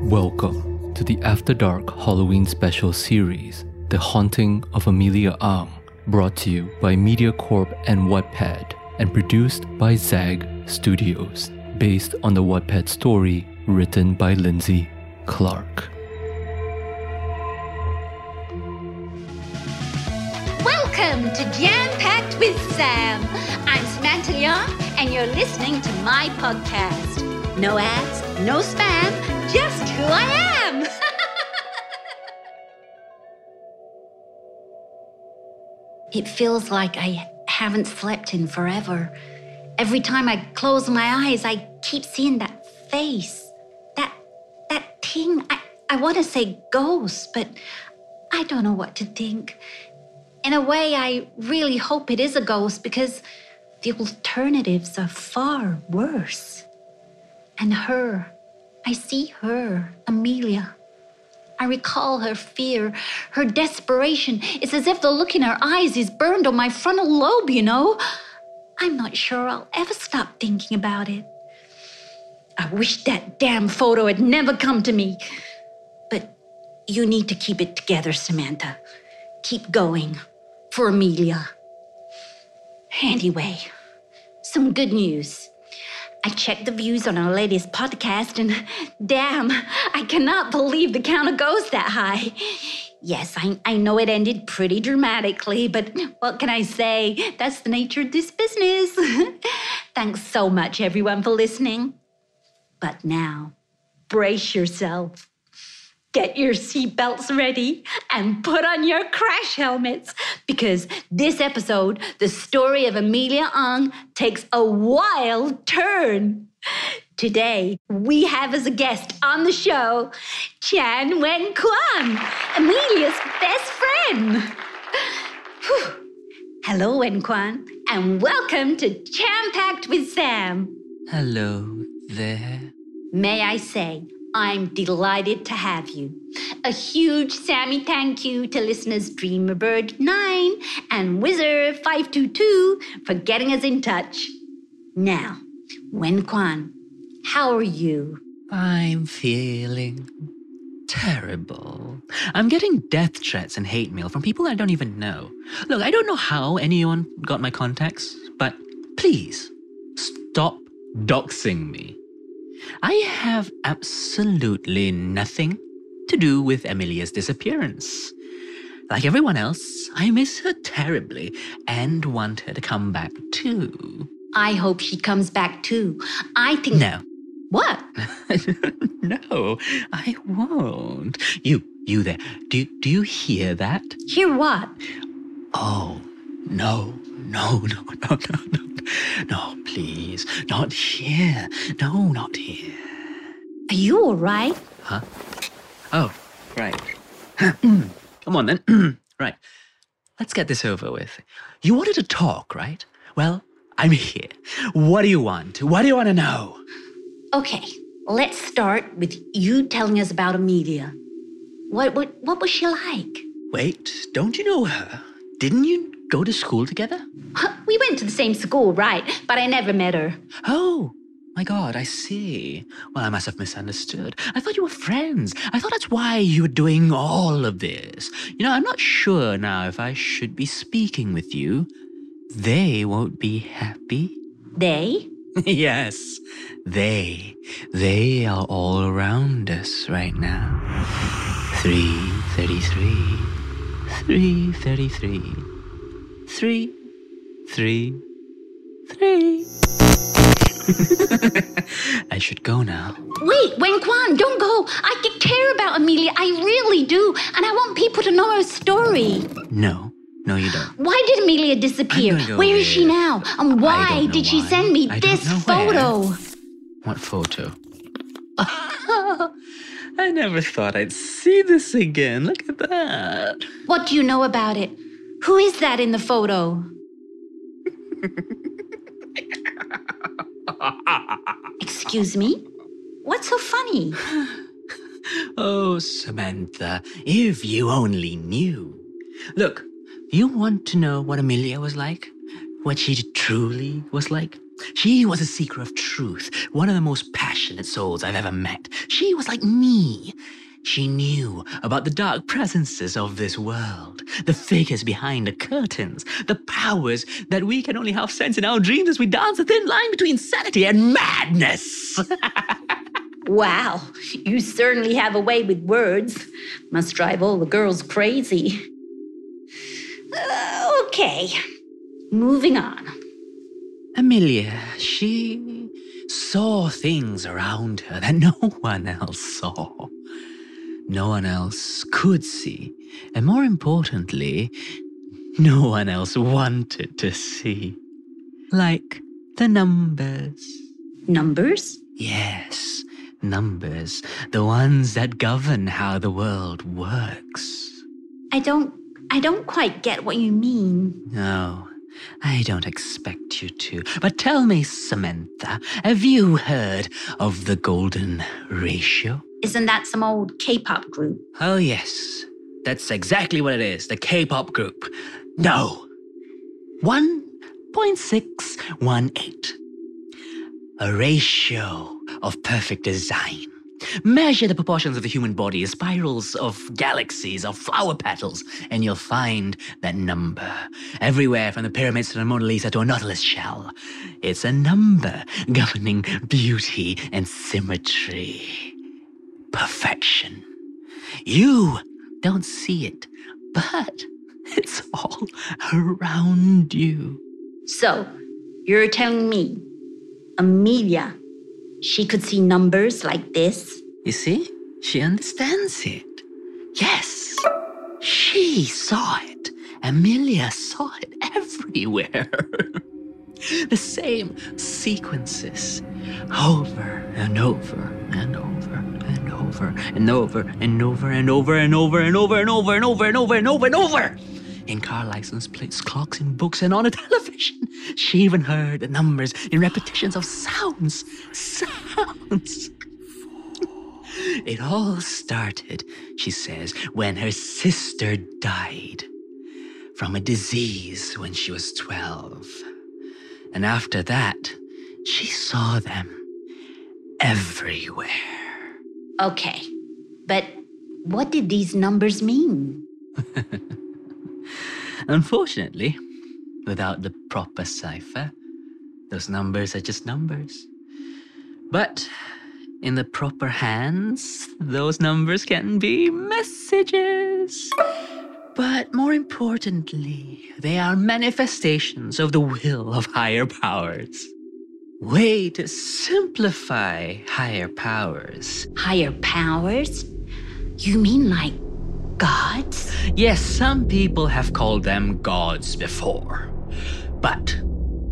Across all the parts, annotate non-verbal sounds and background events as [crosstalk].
Welcome to the After Dark Halloween special series, The Haunting of Amelia Ang, brought to you by MediaCorp and Wattpad, and produced by Zag Studios, based on the Wattpad story written by Lindsey Clarke. Welcome to Jam Packed with Sam. I'm Samantha Young, and you're listening to my podcast. No ads, no spam, just who I am. [laughs] it feels like I haven't slept in forever. Every time I close my eyes, I keep seeing that face. That that thing. I, I want to say ghost, but I don't know what to think. In a way, I really hope it is a ghost because the alternatives are far worse. And her, I see her, Amelia. I recall her fear, her desperation. It's as if the look in her eyes is burned on my frontal lobe, you know? I'm not sure I'll ever stop thinking about it. I wish that damn photo had never come to me. But you need to keep it together, Samantha. Keep going for Amelia. Anyway, some good news. I checked the views on our latest podcast, and damn, I cannot believe the count goes that high. Yes, I, I know it ended pretty dramatically, but what can I say? That's the nature of this business. [laughs] Thanks so much, everyone, for listening. But now, brace yourself. Get your seatbelts ready and put on your crash helmets because this episode, the story of Amelia Ang, takes a wild turn. Today, we have as a guest on the show Chan Weng Kwan, Amelia's best friend. Whew. Hello, Weng Kwan, and welcome to Jam Packed with Sam. Hello there. May I say, I'm delighted to have you. A huge Sammy thank you to listeners Dreamerbird9 and Wizard522 for getting us in touch. Now, Weng Kwan, how are you? I'm feeling terrible. I'm getting death threats and hate mail from people I don't even know. Look, I don't know how anyone got my contacts, but please stop doxing me. I have absolutely nothing to do with Amelia's disappearance. Like everyone else, I miss her terribly and want her to come back too. I hope she comes back too. I think. No. What? [laughs] no, I won't. You, you there. Do, do you hear that? Hear what? Oh, no, no, no, no, no, no. No, please. Not here. No, not here. Are you all right? Huh? Oh, right. [clears throat] Come on then. [clears throat] right. Let's get this over with. You wanted to talk, right? Well, I'm here. What do you want? What do you want to know? Okay, let's start with you telling us about Amelia. What, what, what was she like? Wait, don't you know her? Didn't you go to school together? We went to the same school, right? But I never met her. Oh, my God, I see. Well, I must have misunderstood. I thought you were friends. I thought that's why you were doing all of this. You know, I'm not sure now if I should be speaking with you. They won't be happy. They? [laughs] yes, they. They are all around us right now. 333. 333. 3 3 3. [laughs] I should go now. Wait, Weng Kwan, don't go. I care about Amelia. I really do. And I want people to know her story. No, no, you don't. Why did Amelia disappear? Go Where is she now? And why don't know did she send me I this know where. photo? What photo? [laughs] I never thought I'd see this again. Look at that. What do you know about it? Who is that in the photo? [laughs] Excuse me? What's so funny? [sighs] Oh, Samantha, if you only knew. Look, you want to know what Amelia was like? What she truly was like? She was a seeker of truth, one of the most passionate souls I've ever met. she was like me. She knew about the dark presences of this world, the figures behind the curtains, the powers that we can only half sense in our dreams as we dance a thin line between sanity and madness. [laughs] Wow, you certainly have a way with words. Must drive all the girls crazy. Uh, okay, moving on. Amelia, she saw things around her that no [laughs] one else saw. No one else could see. And more importantly, no one else wanted to see. Like the numbers. Numbers? Yes, numbers. The ones that govern how the world works. I don't. I don't quite get what you mean. No, I don't expect you to. But tell me, Samantha, have you heard of the Golden Ratio? Isn't that some old K pop group? Oh, yes. That's exactly what it is the K pop group. No. 1.618. A ratio of perfect design. Measure the proportions of the human body spirals of galaxies of flower petals, and you'll find that number. Everywhere from the pyramids to the Mona Lisa to a nautilus shell. It's a number governing beauty and symmetry. Perfection. You don't see it, but [laughs] it's all around you. So, you're telling me, Amelia, she could see numbers like this? You see? She understands it. Yes, she saw it. Amelia saw it everywhere. [laughs] the same sequences over and over and over over and over and over and over and over and over and over and over and over and over and over in car license plates, clocks, in books, and on a television. She even heard the numbers in repetitions of sounds. Sounds. It all started, she says, when her sister died from a disease when she was 12. And after that, she saw them everywhere. Okay, but what did these numbers mean? [laughs] Unfortunately, without the proper cipher, those numbers are just numbers. But in the proper hands, those numbers can be messages. But more importantly, they are manifestations of the will of higher powers. Way to simplify higher powers. Higher powers? You mean like gods? Yes, some people have called them gods before. But,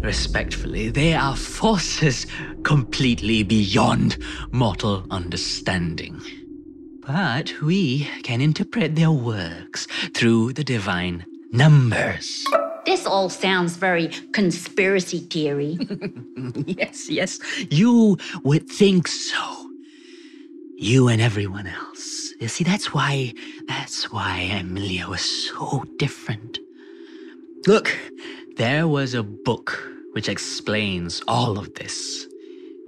respectfully, they are forces completely beyond mortal understanding. But we can interpret their works through the divine numbers. This all sounds very conspiracy theory. [laughs] yes, yes, you would think so. You and everyone else. You see, that's why, that's why Amelia was so different. Look, there was a book which explains all of this.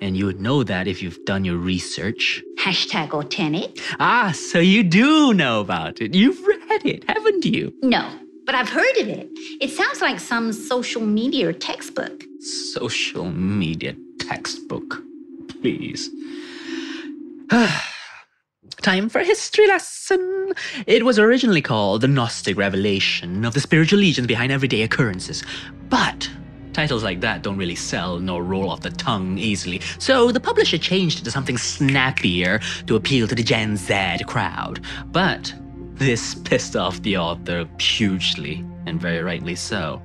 And you would know that if you've done your research. Hashtag Authentic? Ah, so you do know about it. You've read it, haven't you? No, but I've heard of it. It sounds like some social media textbook. Social media textbook. Please. [sighs] Time for a history lesson. It was originally called The Gnostic Revelation of the Spiritual Legions Behind Everyday Occurrences. But titles like that don't really sell nor roll off the tongue easily, so the publisher changed it to something snappier to appeal to the Gen Z crowd. But this pissed off the author hugely, and very rightly so.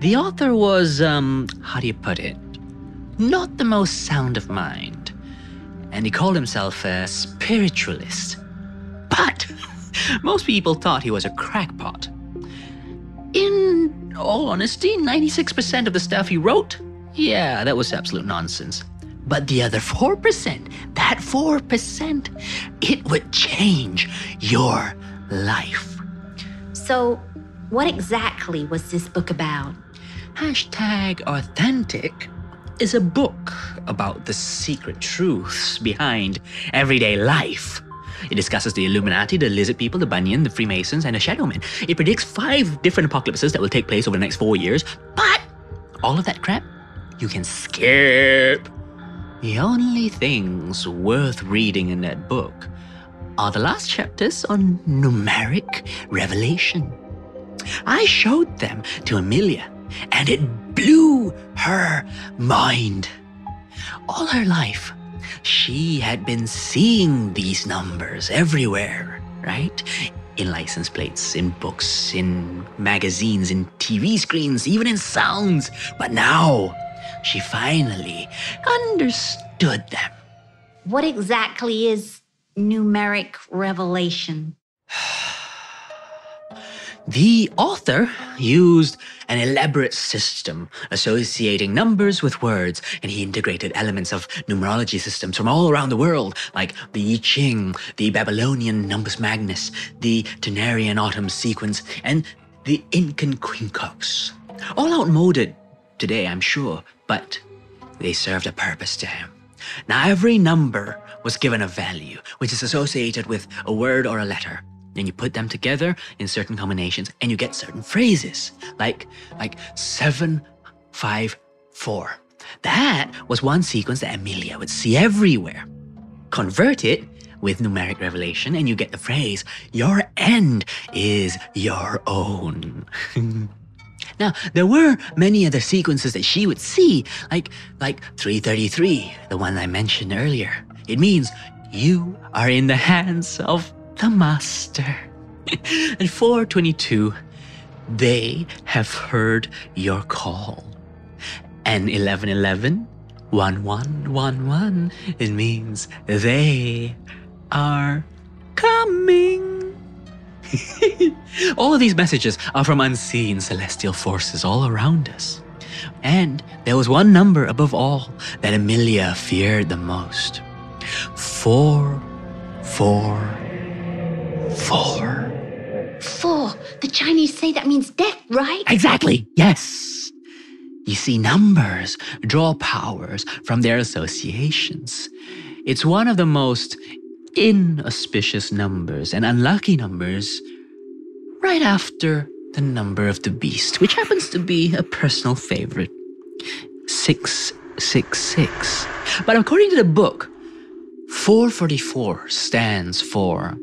The author was, um, how do you put it? Not the most sound of mind and he called himself a spiritualist. But [laughs] most people thought he was a crackpot. In all honesty, 96% of the stuff he wrote, yeah, that was absolute nonsense. But the other 4%, that 4%, it would change your life. So, what exactly was this book about? Hashtag authentic is a book about the secret truths behind everyday life. It discusses the Illuminati, the Lizard People, the Bunyan, the Freemasons, and the Shadowmen. It predicts five different apocalypses that will take place over the next four years, but all of that crap you can skip. The only things worth reading in that book are the last chapters on numeric revelation. I showed them to Amelia, and it blew her mind. All her life, she had been seeing these numbers everywhere, right? In license plates, in books, in magazines, in TV screens, even in sounds. But now, she finally understood them. What exactly is numeric revelation? [sighs] The author used an elaborate system associating numbers with words, and he integrated elements of numerology systems from all around the world, like the I Ching, the Babylonian Numbus Magnus, the Ternarian Autumn sequence, and the Incan Quincunx. All outmoded today, I'm sure, but they served a purpose to him. Now, every number was given a value, which is associated with a word or a letter. Then you put them together in certain combinations and you get certain phrases, like, like seven, five, four. That was one sequence that Amelia would see everywhere. Convert it with numeric revelation and you get the phrase, your end is your own. [laughs] Now, there were many other sequences that she would see, like like 333, the one I mentioned earlier. It means you are in the hands of the master. [laughs] and 422, they have heard your call. And 1111, 1111, it means they are coming. [laughs] all of these messages are from unseen celestial forces all around us. And there was one number above all that Amelia feared the most. Four, four, four. Four. The Chinese say that means death, right? Exactly, yes. You see, numbers draw powers from their associations. It's one of the most inauspicious numbers and unlucky numbers right after the number of the beast, which happens to be a personal favorite 666. But according to the book, 444 stands for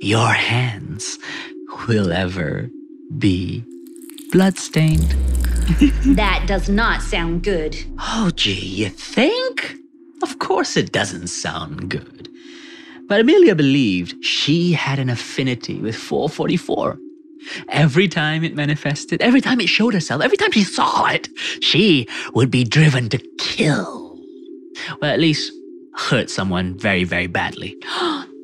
Your hands will ever be bloodstained. [laughs] that does not sound good. Oh, gee, you think? Of course it doesn't sound good. But Amelia believed she had an affinity with 444. Every time it manifested, every time it showed herself, every time she saw it, she would be driven to kill. Well, at least hurt someone very, very badly. [gasps]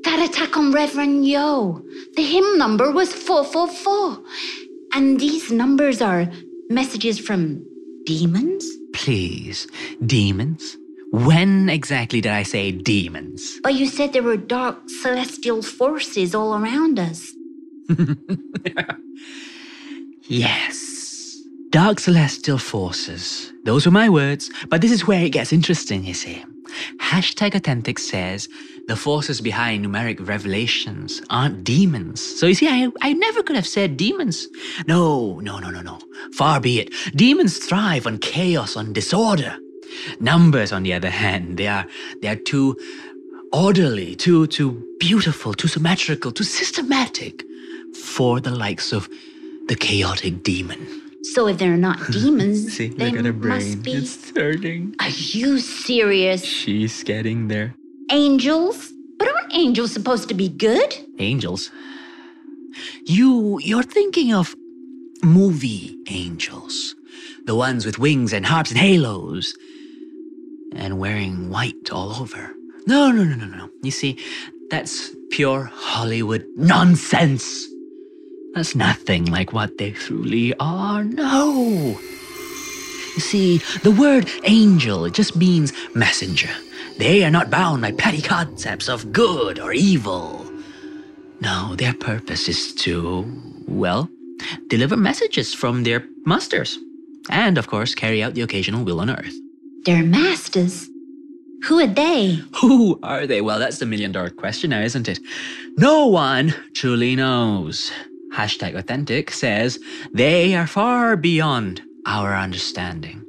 that attack on Reverend Yo. The hymn number was 444. And these numbers are messages from demons? Please, demons? When exactly did I say demons? But you said there were dark celestial forces all around us. [laughs] yes. Dark celestial forces. Those were my words, but this is where it gets interesting, you see. Hashtag Authentic says the forces behind numeric revelations aren't demons. So you see, I, I never could have said demons. No, no, no, no, no. Far be it. Demons thrive on chaos, on disorder. Numbers, on the other hand, they are they are too orderly, too too beautiful, too symmetrical, too systematic for the likes of the chaotic demon. So if they're not [laughs] demons, See, they look at her must brain. be. It's turning. Are you serious? She's getting there. Angels? But aren't angels supposed to be good? Angels. You you're thinking of movie angels. The ones with wings and harps and halos. And wearing white all over. No, no, no, no, no. You see, that's pure Hollywood nonsense. That's nothing like what they truly are. No. You see, the word angel, it just means messenger. They are not bound by petty concepts of good or evil. No, their purpose is to, well, deliver messages from their masters. And, of course, carry out the occasional will on earth. Their masters? Who are they? Who are they? Well, that's the million dollar question now, isn't it? No one truly knows. Hashtag authentic says they are far beyond our understanding.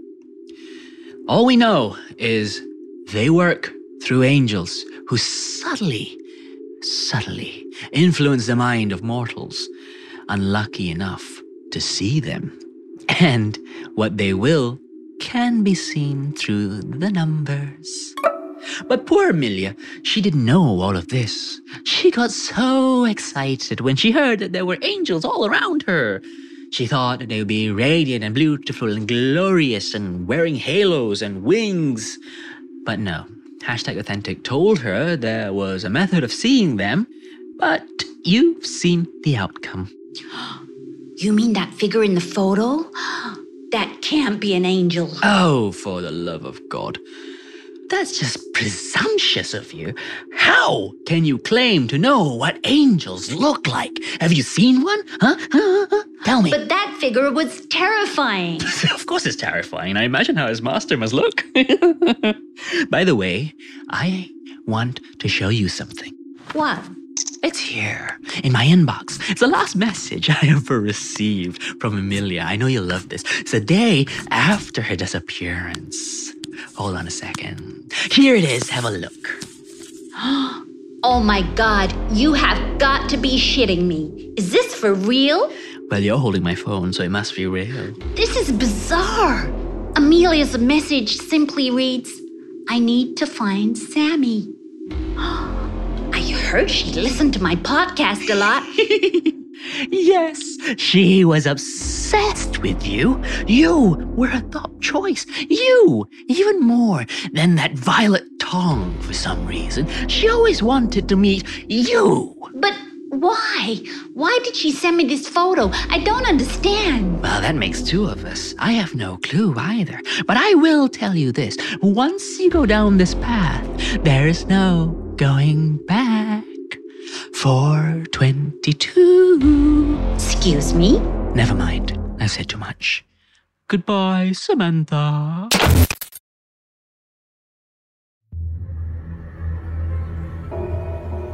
All we know is they work through angels who subtly, subtly influence the mind of mortals unlucky enough to see them. And what they will can be seen through the numbers. But poor Amelia, she didn't know all of this. She got so excited when she heard that there were angels all around her. She thought that they would be radiant and beautiful and glorious and wearing halos and wings. But no, hashtag authentic told her there was a method of seeing them, but you've seen the outcome. [gasps] You mean that figure in the photo? [gasps] That can't be an angel. Oh, for the love of God. That's just presumptuous of you. How can you claim to know what angels look like? Have you seen one? Huh? huh? huh? Tell me. But that figure was terrifying. [laughs] of course it's terrifying. I imagine how his master must look. [laughs] By the way, I want to show you something. What? It's here in my inbox. It's the last message [laughs] I ever received from Amelia. I know you'll love this. It's a day after her disappearance. Hold on a second. Here it is. Have a look. [gasps] Oh my god, you have got to be shitting me. Is this for real? Well, you're holding my phone, so it must be real. This is bizarre. Amelia's message simply reads I need to find Sammy. [gasps] I heard she listened to my podcast a lot. [laughs] Yes, she was obsessed with you. You were a top choice. You, even more than that Violet Tong for some reason. She always wanted to meet you. But why? Why did she send me this photo? I don't understand. Well, that makes two of us. I have no clue either. But I will tell you this once you go down this path, there's no going back. 422. Excuse me? Never mind. I said too much. Goodbye, Samantha.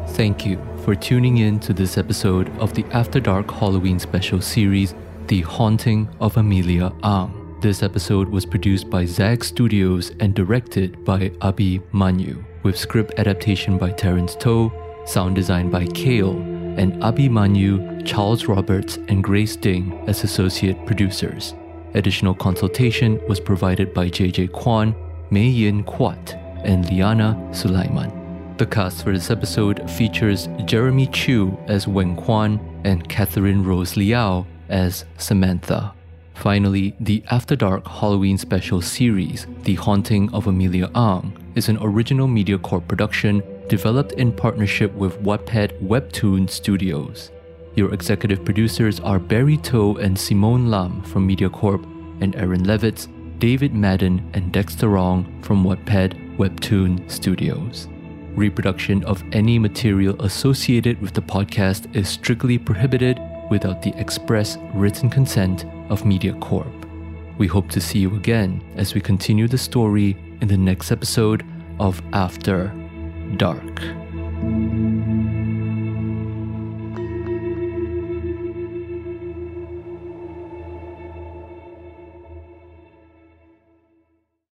Thank you for tuning in to this episode of the After Dark Halloween special series, The Haunting of Amelia Ang. This episode was produced by Zag Studios and directed by Abi Manyu, with script adaptation by Terence Toh, sound design by Kael, and Abi Manyu, Charles Roberts, and Grace Ding as associate producers. Additional consultation was provided by JJ Kwan, Mei Yin Khuat, and Liyana Sulaiman. The cast for this episode features Jeremy Chiew as Weng Kwan and Catherine Rose Leyow as Samantha. Finally, the After Dark Halloween special series, The Haunting of Amelia Ang, is an original MediaCorp production developed in partnership with Wattpad Webtoon Studios. Your executive producers are Barry Toa and Simone Lum from MediaCorp, and Aron Levitz, David Madden, and Dexter Ong from Wattpad Webtoon Studios. Reproduction of any material associated with the podcast is strictly prohibited without the express written consent of MediaCorp. We hope to see you again as we continue the story in the next episode of After Dark.